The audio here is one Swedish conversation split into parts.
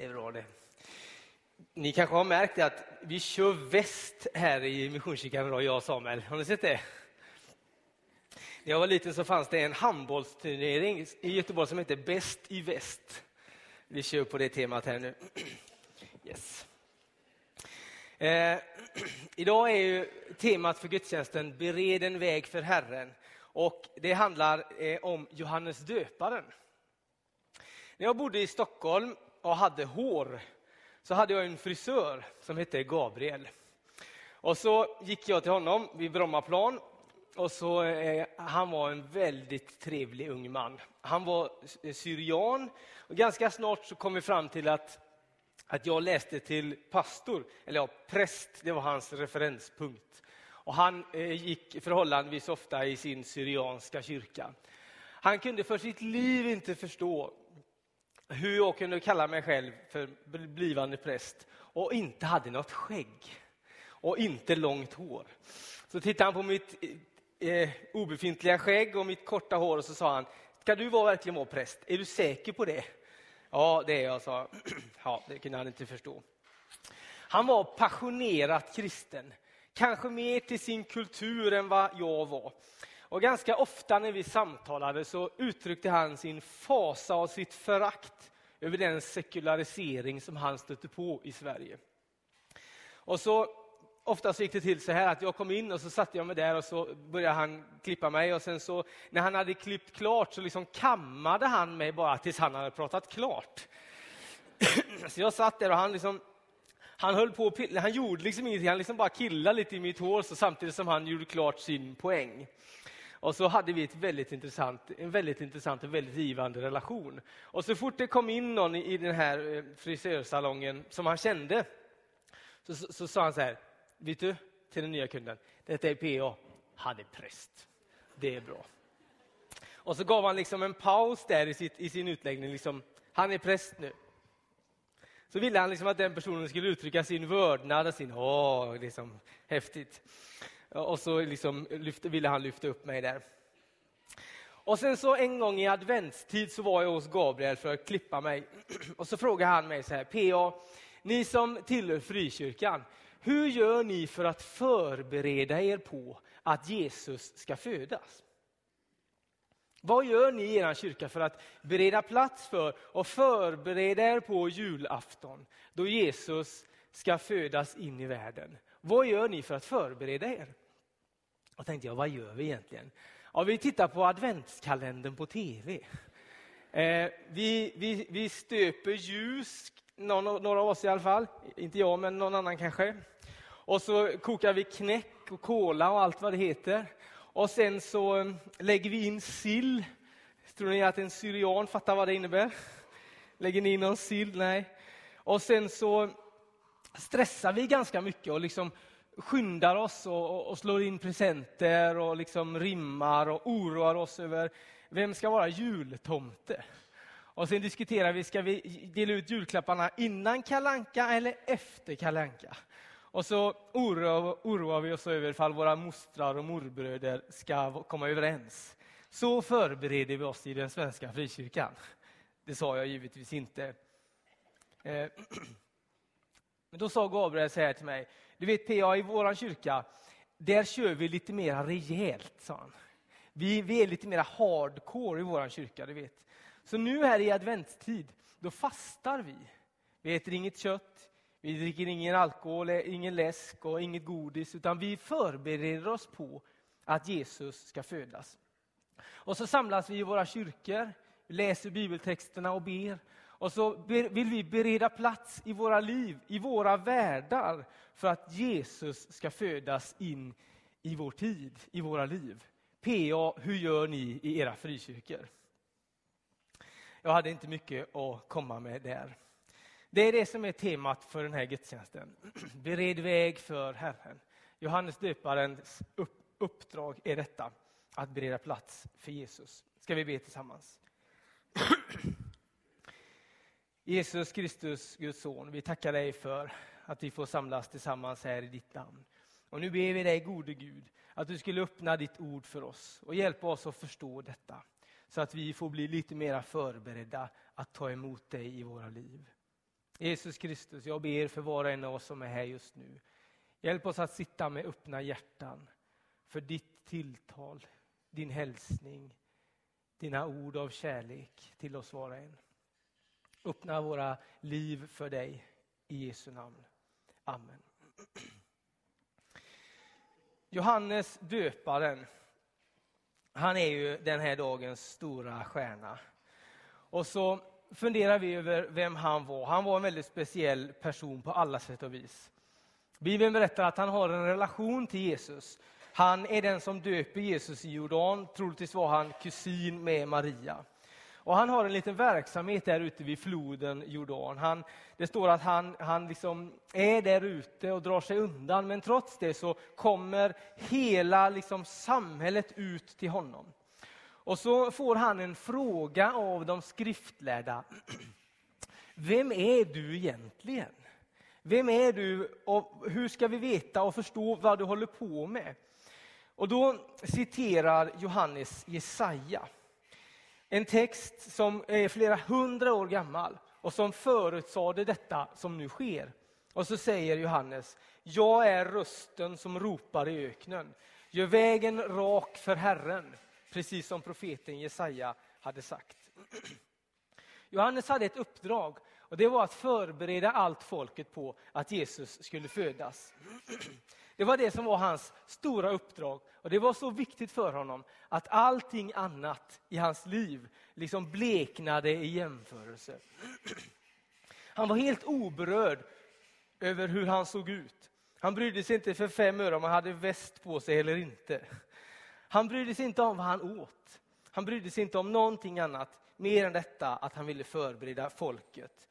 Det är bra det. Ni kanske har märkt att vi kör väst här i Missionskyrkan idag, jag och Samuel. Har ni sett det? När jag var liten så fanns det en handbollsturnering i Göteborg som hette Bäst i väst. Vi kör på det temat här nu. Yes. Eh, idag är ju temat för gudstjänsten Bered en väg för Herren. Och det handlar eh, om Johannes döparen. När jag bodde i Stockholm och hade hår så hade jag en frisör som hette Gabriel. Och så gick jag till honom vid Brommaplan och så, eh, han var en väldigt trevlig ung man. Han var eh, syrian och ganska snart så kom vi fram till att, att jag läste till pastor, eller ja, präst, det var hans referenspunkt. Och han eh, gick förhållandevis ofta i sin syrianska kyrka. Han kunde för sitt liv inte förstå hur jag kunde kalla mig själv för blivande präst och inte hade något skägg och inte långt hår. Så tittade han på mitt eh, obefintliga skägg och mitt korta hår och så sa han, ska du vara, verkligen vara präst? Är du säker på det? Ja, det är jag, sa Ja, det kunde han inte förstå. Han var passionerat kristen, kanske mer till sin kultur än vad jag var. Och ganska ofta när vi samtalade så uttryckte han sin fasa och sitt förakt över den sekularisering som han stötte på i Sverige. Och så Ofta så gick det till så här att jag kom in och så satte jag mig där och så började han klippa mig och sen så när han hade klippt klart så liksom kammade han mig bara tills han hade pratat klart. så jag satt där och han liksom han höll på han gjorde liksom ingenting, han liksom bara killade lite i mitt hår så samtidigt som han gjorde klart sin poäng. Och så hade vi ett väldigt intressant, en väldigt intressant och väldigt givande relation. Och så fort det kom in någon i den här eh, frisörsalongen som han kände så, så, så sa han så här, vet du, till den nya kunden, detta är PA, han är präst. Det är bra. Och så gav han liksom en paus där i, sitt, i sin utläggning, liksom, han är präst nu. Så ville han liksom att den personen skulle uttrycka sin vördnad, sin åh, liksom, häftigt. Och så liksom lyfte, ville han lyfta upp mig där. Och sen så en gång i adventstid så var jag hos Gabriel för att klippa mig. Och så frågade han mig så här, PA, ni som tillhör frikyrkan, hur gör ni för att förbereda er på att Jesus ska födas? Vad gör ni i er kyrka för att bereda plats för och förbereda er på julafton då Jesus ska födas in i världen? Vad gör ni för att förbereda er? Och tänkte jag, vad gör vi egentligen? Ja, vi tittar på adventskalendern på tv. Eh, vi, vi, vi stöper ljus, någon, några av oss i alla fall. Inte jag, men någon annan kanske. Och så kokar vi knäck och kola och allt vad det heter. Och sen så eh, lägger vi in sill. Tror ni att en syrian fattar vad det innebär? Lägger ni in någon sill? Nej. Och sen så stressar vi ganska mycket och liksom skyndar oss och, och, slår in presenter och liksom rimmar och oroar oss över vem ska vara jultomte. Och sen diskuterar vi, ska vi dela ut julklapparna innan kalanka eller efter kalanka? Och så oroar, oroar vi oss över ifall våra mostrar och morbröder ska komma överens. Så förbereder vi oss i den svenska frikyrkan. Det sa jag givetvis inte. Eh, Men då sa Gabriel så här till mig, du vet PA, i vår kyrka, där kör vi lite mer rejält, sa han. Vi, vi är lite mer hardcore i vår kyrka, du vet. Så nu här i adventstid, då fastar vi. Vi äter inget kött, vi dricker ingen alkohol, ingen läsk och inget godis, utan vi förbereder oss på att Jesus ska födas. Och så samlas vi i våra kyrkor, läser bibeltexterna och ber. Och så vill vi bereda plats i våra liv, i våra världar, för att Jesus ska födas in i vår tid, i våra liv. PA, hur gör ni i era frikyrkor? Jag hade inte mycket att komma med där. Det är det som är temat för den här gudstjänsten. Bered väg för Herren. Johannes döparens uppdrag är detta, att bereda plats för Jesus. Ska vi be tillsammans? Jesus Kristus, Guds son, vi tackar dig för att vi får samlas tillsammans här i ditt namn. Och nu ber vi dig, gode Gud, att du skulle öppna ditt ord för oss och hjälpa oss att förstå detta, så att vi får bli lite mer förberedda att ta emot dig i våra liv. Jesus Kristus, jag ber för var och en av oss som är här just nu. Hjälp oss att sitta med öppna hjärtan för ditt tilltal, din hälsning, dina ord av kärlek till oss var och en. Öppna våra liv för dig i Jesu namn. Amen. Johannes döparen, han är ju den här dagens stora stjärna. Och så funderar vi över vem han var. Han var en väldigt speciell person på alla sätt och vis. Bibeln berättar att han har en relation till Jesus. Han är den som döper Jesus i Jordan, troligtvis var han kusin med Maria. Och han har en liten verksamhet där ute vid floden Jordan. Han, det står att han, han liksom är där ute och drar sig undan, men trots det så kommer hela liksom samhället ut till honom. Och så får han en fråga av de skriftlärda. Vem är du egentligen? Vem är du och hur ska vi veta och förstå vad du håller på med? Och då citerar Johannes Jesaja. En text som är flera hundra år gammal och som förutsade detta som nu sker. Och så säger Johannes, jag är rösten som ropar i öknen. Gör vägen rak för Herren, precis som profeten Jesaja hade sagt. Johannes hade ett uppdrag och det var att förbereda allt folket på att Jesus skulle födas. Det var det som var hans stora uppdrag. Och Det var så viktigt för honom att allting annat i hans liv liksom bleknade i jämförelse. Han var helt oberörd över hur han såg ut. Han brydde sig inte för fem öre om han hade väst på sig eller inte. Han brydde sig inte om vad han åt. Han brydde sig inte om någonting annat mer än detta att han ville förbereda folket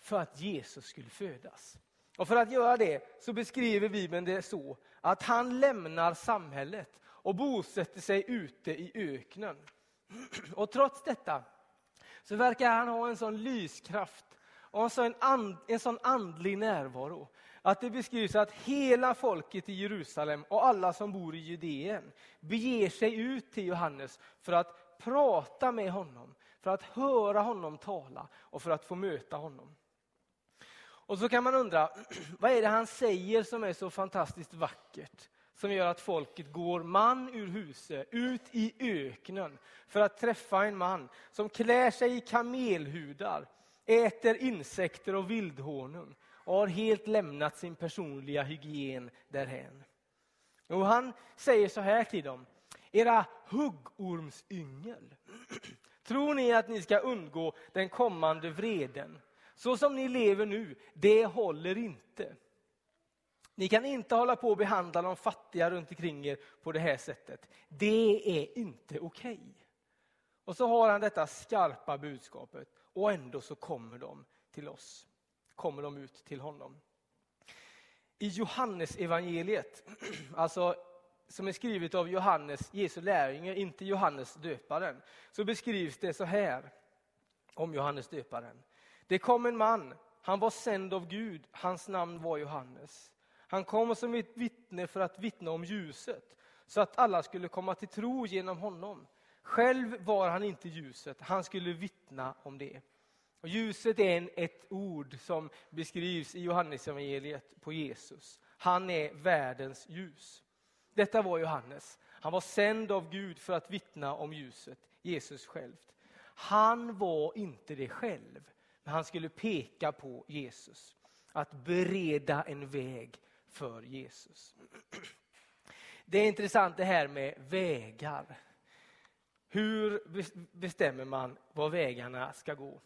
för att Jesus skulle födas. Och för att göra det så beskriver Bibeln det så att han lämnar samhället och bosätter sig ute i öknen. Och trots detta så verkar han ha en sån lyskraft och en sån, and, en sån andlig närvaro att det beskrivs att hela folket i Jerusalem och alla som bor i Judeen beger sig ut till Johannes för att prata med honom, för att höra honom tala och för att få möta honom. Och så kan man undra, vad är det han säger som är så fantastiskt vackert? Som gör att folket går man ur huset, ut i öknen för att träffa en man som klär sig i kamelhudar, äter insekter och vildhonung och har helt lämnat sin personliga hygien därhän. Och han säger så här till dem, era huggormsyngel. Tror ni att ni ska undgå den kommande vreden? Så som ni lever nu, det håller inte. Ni kan inte hålla på och behandla de fattiga runt omkring er på det här sättet. Det är inte okej. Okay. Och så har han detta skarpa budskapet och ändå så kommer de till oss. Kommer de ut till honom. I Johannes evangeliet, alltså som är skrivet av Johannes, Jesu lärjunge, inte Johannes döparen, så beskrivs det så här om Johannes döparen. Det kom en man, han var sänd av Gud, hans namn var Johannes. Han kom som ett vittne för att vittna om ljuset, så att alla skulle komma till tro genom honom. Själv var han inte ljuset, han skulle vittna om det. Och ljuset är en, ett ord som beskrivs i Johannesevangeliet på Jesus. Han är världens ljus. Detta var Johannes. Han var sänd av Gud för att vittna om ljuset, Jesus själv. Han var inte det själv, han skulle peka på Jesus. Att bereda en väg för Jesus. Det är intressant det här med vägar. Hur bestämmer man var vägarna ska gå?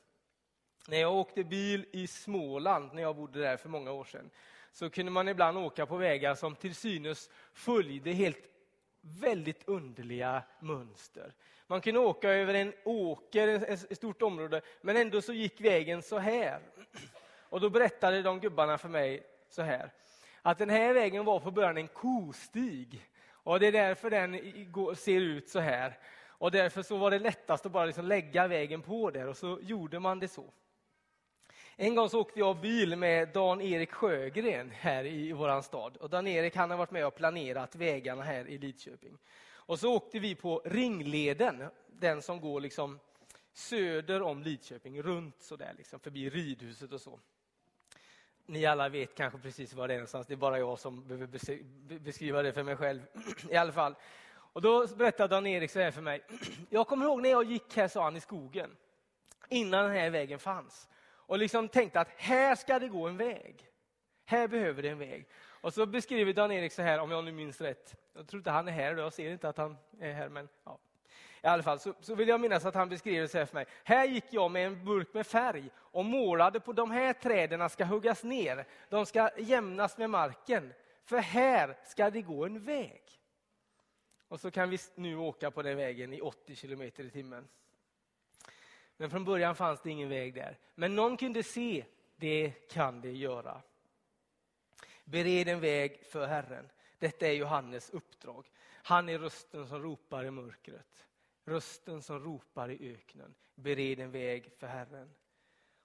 När jag åkte bil i Småland, när jag bodde där för många år sedan, så kunde man ibland åka på vägar som till synes följde helt väldigt underliga mönster. Man kunde åka över en åker, ett stort område, men ändå så gick vägen så här. Och då berättade de gubbarna för mig så här, att den här vägen var från början en kostig. Och det är därför den ser ut så här. Och därför så var det lättast att bara liksom lägga vägen på där och så gjorde man det så. En gång så åkte jag bil med Dan-Erik Sjögren här i vår stad. Och Dan-Erik han har varit med och planerat vägarna här i Lidköping. Och så åkte vi på Ringleden, den som går liksom söder om Lidköping, runt sådär, liksom, förbi ridhuset och så. Ni alla vet kanske precis var det är någonstans, det är bara jag som behöver beskriva det för mig själv. I alla fall. Och då berättade Dan-Erik så här för mig. Jag kommer ihåg när jag gick här, sa han, i skogen, innan den här vägen fanns. Och liksom tänkte att här ska det gå en väg. Här behöver det en väg. Och så beskriver Dan-Erik så här, om jag nu minns rätt. Jag tror inte han är här, jag ser inte att han är här, men ja. I alla fall så, så vill jag minnas att han beskrev det så här för mig. Här gick jag med en burk med färg och målade på de här träden ska huggas ner. De ska jämnas med marken. För här ska det gå en väg. Och så kan vi nu åka på den vägen i 80 kilometer i timmen. Men från början fanns det ingen väg där. Men någon kunde se, det kan det göra. Bered en väg för Herren. Detta är Johannes uppdrag. Han är rösten som ropar i mörkret. Rösten som ropar i öknen. Bered en väg för Herren.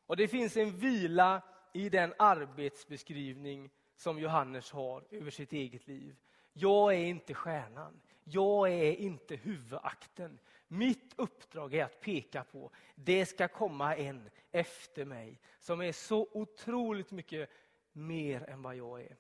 Och Det finns en vila i den arbetsbeskrivning som Johannes har över sitt eget liv. Jag är inte stjärnan. Jag är inte huvudakten. Mitt uppdrag är att peka på det ska komma en efter mig som är så otroligt mycket mer än vad jag är.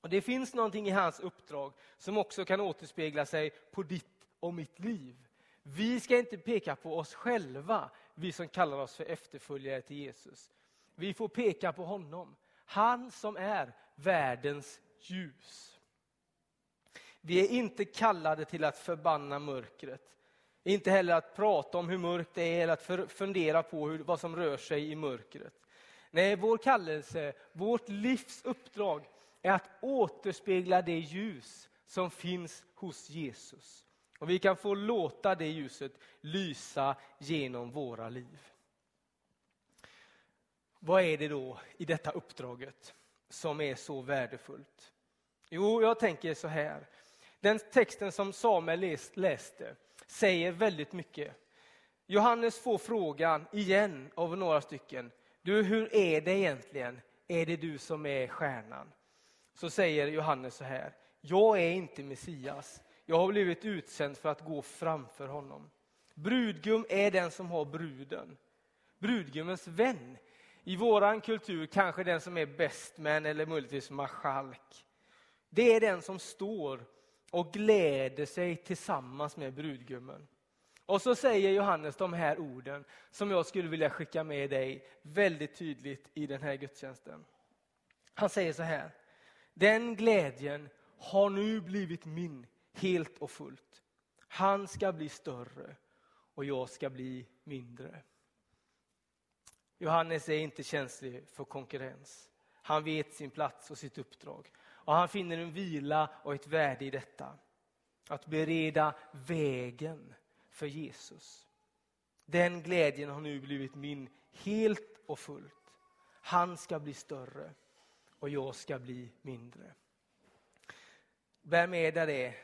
Och Det finns någonting i hans uppdrag som också kan återspegla sig på ditt och mitt liv. Vi ska inte peka på oss själva, vi som kallar oss för efterföljare till Jesus. Vi får peka på honom, han som är världens ljus. Vi är inte kallade till att förbanna mörkret. Inte heller att prata om hur mörkt det är eller att fundera på hur, vad som rör sig i mörkret. Nej, vår kallelse, vårt livs uppdrag är att återspegla det ljus som finns hos Jesus. Och vi kan få låta det ljuset lysa genom våra liv. Vad är det då i detta uppdraget som är så värdefullt? Jo, jag tänker så här. Den texten som Samuel läste säger väldigt mycket. Johannes får frågan igen av några stycken. Du, hur är det egentligen? Är det du som är stjärnan? Så säger Johannes så här. Jag är inte Messias. Jag har blivit utsänd för att gå framför honom. Brudgum är den som har bruden. Brudgummens vän. I våran kultur kanske den som är bestman eller möjligtvis marskalk. Det är den som står och gläder sig tillsammans med brudgummen. Och så säger Johannes de här orden som jag skulle vilja skicka med dig väldigt tydligt i den här gudstjänsten. Han säger så här. Den glädjen har nu blivit min helt och fullt. Han ska bli större och jag ska bli mindre. Johannes är inte känslig för konkurrens. Han vet sin plats och sitt uppdrag. Och han finner en vila och ett värde i detta. Att bereda vägen för Jesus. Den glädjen har nu blivit min helt och fullt. Han ska bli större och jag ska bli mindre. Bär med dig det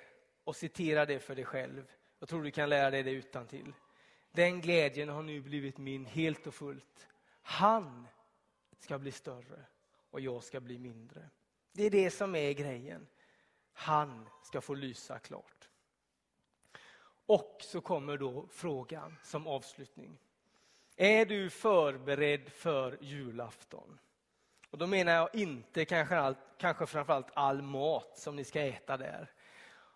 och citera det för dig själv. Jag tror du kan lära dig det utan till. Den glädjen har nu blivit min helt och fullt. Han ska bli större och jag ska bli mindre. Det är det som är grejen. Han ska få lysa klart. Och så kommer då frågan som avslutning. Är du förberedd för julafton? Och då menar jag inte kanske, allt, kanske framförallt all mat som ni ska äta där.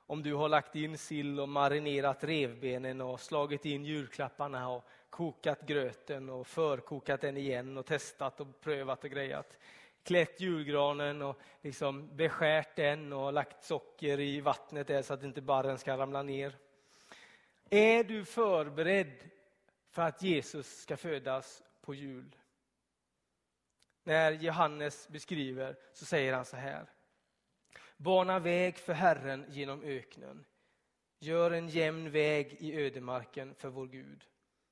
Om du har lagt in sill och marinerat revbenen och slagit in julklapparna och kokat gröten och förkokat den igen och testat och prövat och grejat klätt julgranen och liksom beskärt den och lagt socker i vattnet där så att inte barren ska ramla ner. Är du förberedd för att Jesus ska födas på jul? När Johannes beskriver så säger han så här. Bana väg för Herren genom öknen. Gör en jämn väg i ödemarken för vår Gud.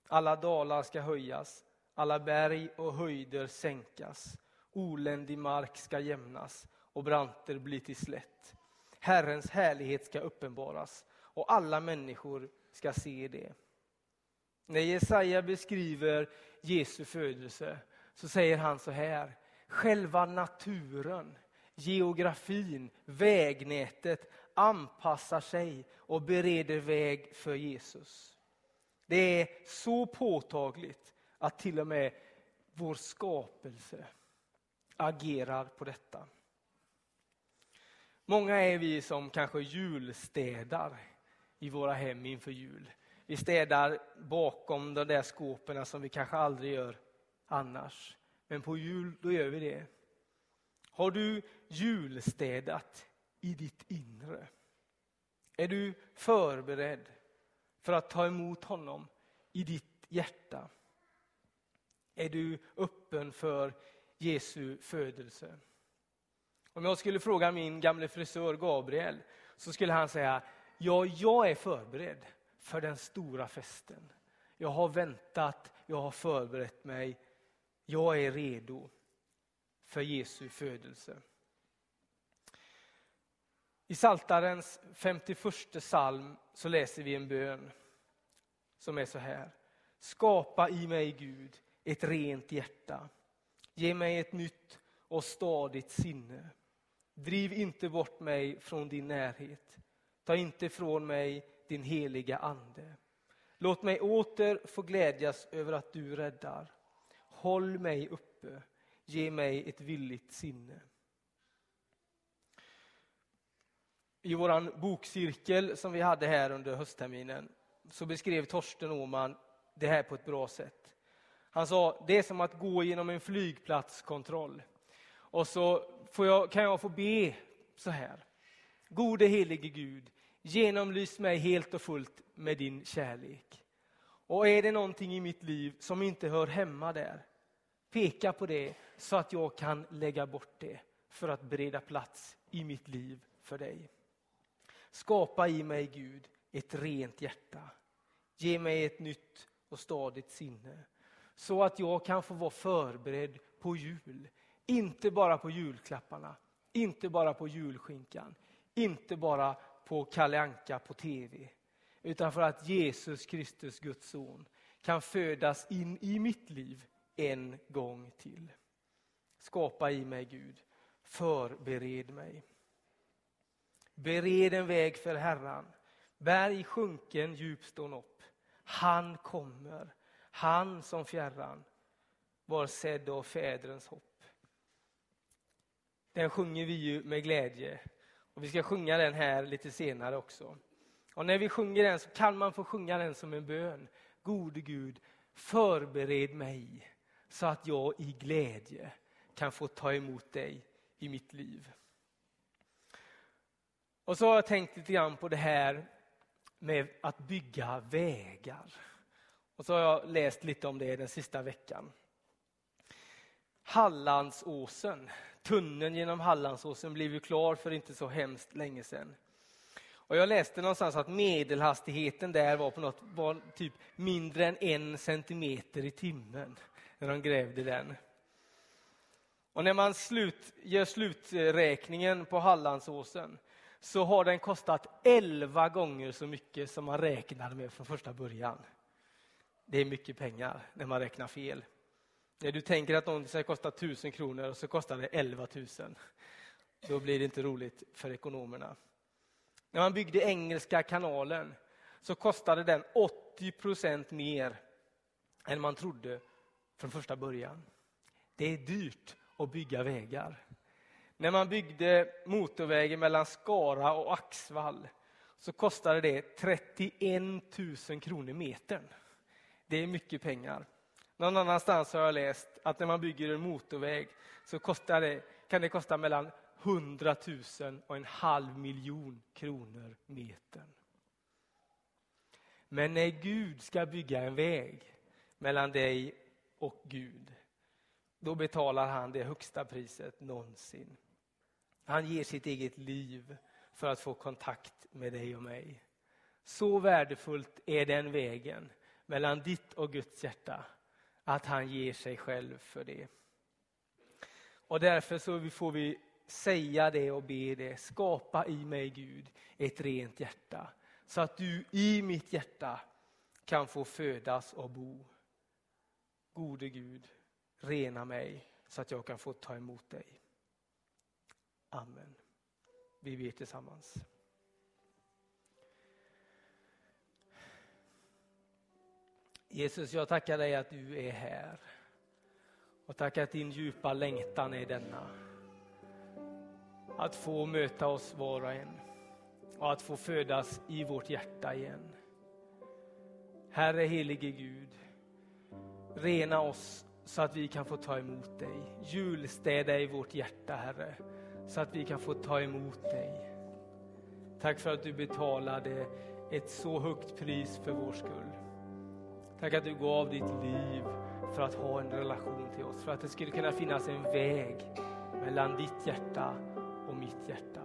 Alla dalar ska höjas, alla berg och höjder sänkas. Oländig mark ska jämnas och branter bli till slätt. Herrens härlighet ska uppenbaras och alla människor ska se det. När Jesaja beskriver Jesu födelse så säger han så här. Själva naturen, geografin, vägnätet anpassar sig och bereder väg för Jesus. Det är så påtagligt att till och med vår skapelse agerar på detta. Många är vi som kanske julstädar i våra hem inför jul. Vi städar bakom de där skåpen som vi kanske aldrig gör annars. Men på jul, då gör vi det. Har du julstädat i ditt inre? Är du förberedd för att ta emot honom i ditt hjärta? Är du öppen för Jesu födelse? Om jag skulle fråga min gamle frisör Gabriel så skulle han säga, ja, jag är förberedd för den stora festen. Jag har väntat, jag har förberett mig, jag är redo för Jesu födelse. I Saltarens 51 psalm så läser vi en bön som är så här. Skapa i mig Gud ett rent hjärta. Ge mig ett nytt och stadigt sinne. Driv inte bort mig från din närhet. Ta inte från mig din heliga ande. Låt mig åter få glädjas över att du räddar. Håll mig uppe. Ge mig ett villigt sinne. I vår bokcirkel som vi hade här under höstterminen så beskrev Torsten Åman det här på ett bra sätt. Han sa det är som att gå genom en flygplatskontroll. Och så jag, kan jag få be så här. Gode helige Gud, genomlys mig helt och fullt med din kärlek. Och är det någonting i mitt liv som inte hör hemma där, peka på det så att jag kan lägga bort det för att bereda plats i mitt liv för dig. Skapa i mig Gud ett rent hjärta. Ge mig ett nytt och stadigt sinne. Så att jag kan få vara förberedd på jul. Inte bara på julklapparna, inte bara på julskinkan, inte bara på Kalle Anka på tv. Utan för att Jesus Kristus, Guds son, kan födas in i mitt liv en gång till. Skapa i mig Gud, förbered mig. Bered en väg för Herran. Berg sjunken, djup stån upp. Han kommer, han som fjärran var sedd av fädrens hopp. Den sjunger vi ju med glädje och vi ska sjunga den här lite senare också. Och när vi sjunger den så kan man få sjunga den som en bön. Gode Gud, förbered mig så att jag i glädje kan få ta emot dig i mitt liv. Och så har jag tänkt lite grann på det här med att bygga vägar. Och så har jag läst lite om det den sista veckan. Hallandsåsen, tunneln genom Hallandsåsen blev ju klar för inte så hemskt länge sedan. Och jag läste någonstans att medelhastigheten där var på något var typ mindre än en centimeter i timmen när de grävde den. Och när man slut, gör sluträkningen på Hallandsåsen så har den kostat 11 gånger så mycket som man räknade med från första början. Det är mycket pengar när man räknar fel. När du tänker att något ska kosta 1000 kronor och så kostar det 11 000. Då blir det inte roligt för ekonomerna. När man byggde Engelska kanalen så kostade den 80 procent mer än man trodde från första början. Det är dyrt att bygga vägar. När man byggde motorvägen mellan Skara och Axvall så kostade det 31 000 kronor metern. Det är mycket pengar. Någon annanstans har jag läst att när man bygger en motorväg så kostar det, kan det kosta mellan 100 000 och en halv miljon kronor metern. Men när Gud ska bygga en väg mellan dig och Gud, då betalar han det högsta priset någonsin. Han ger sitt eget liv för att få kontakt med dig och mig. Så värdefullt är den vägen mellan ditt och Guds hjärta att han ger sig själv för det. Och därför så får vi säga det och be det. Skapa i mig Gud ett rent hjärta så att du i mitt hjärta kan få födas och bo. Gode Gud, rena mig så att jag kan få ta emot dig. Amen. Vi ber tillsammans. Jesus, jag tackar dig att du är här. Och tackar att din djupa längtan är denna. Att få möta oss var och en och att få födas i vårt hjärta igen. Herre helige Gud, rena oss så att vi kan få ta emot dig. Julstäda i vårt hjärta, Herre, så att vi kan få ta emot dig. Tack för att du betalade ett så högt pris för vår skull. Tack att du gav ditt liv för att ha en relation till oss, för att det skulle kunna finnas en väg mellan ditt hjärta och mitt hjärta.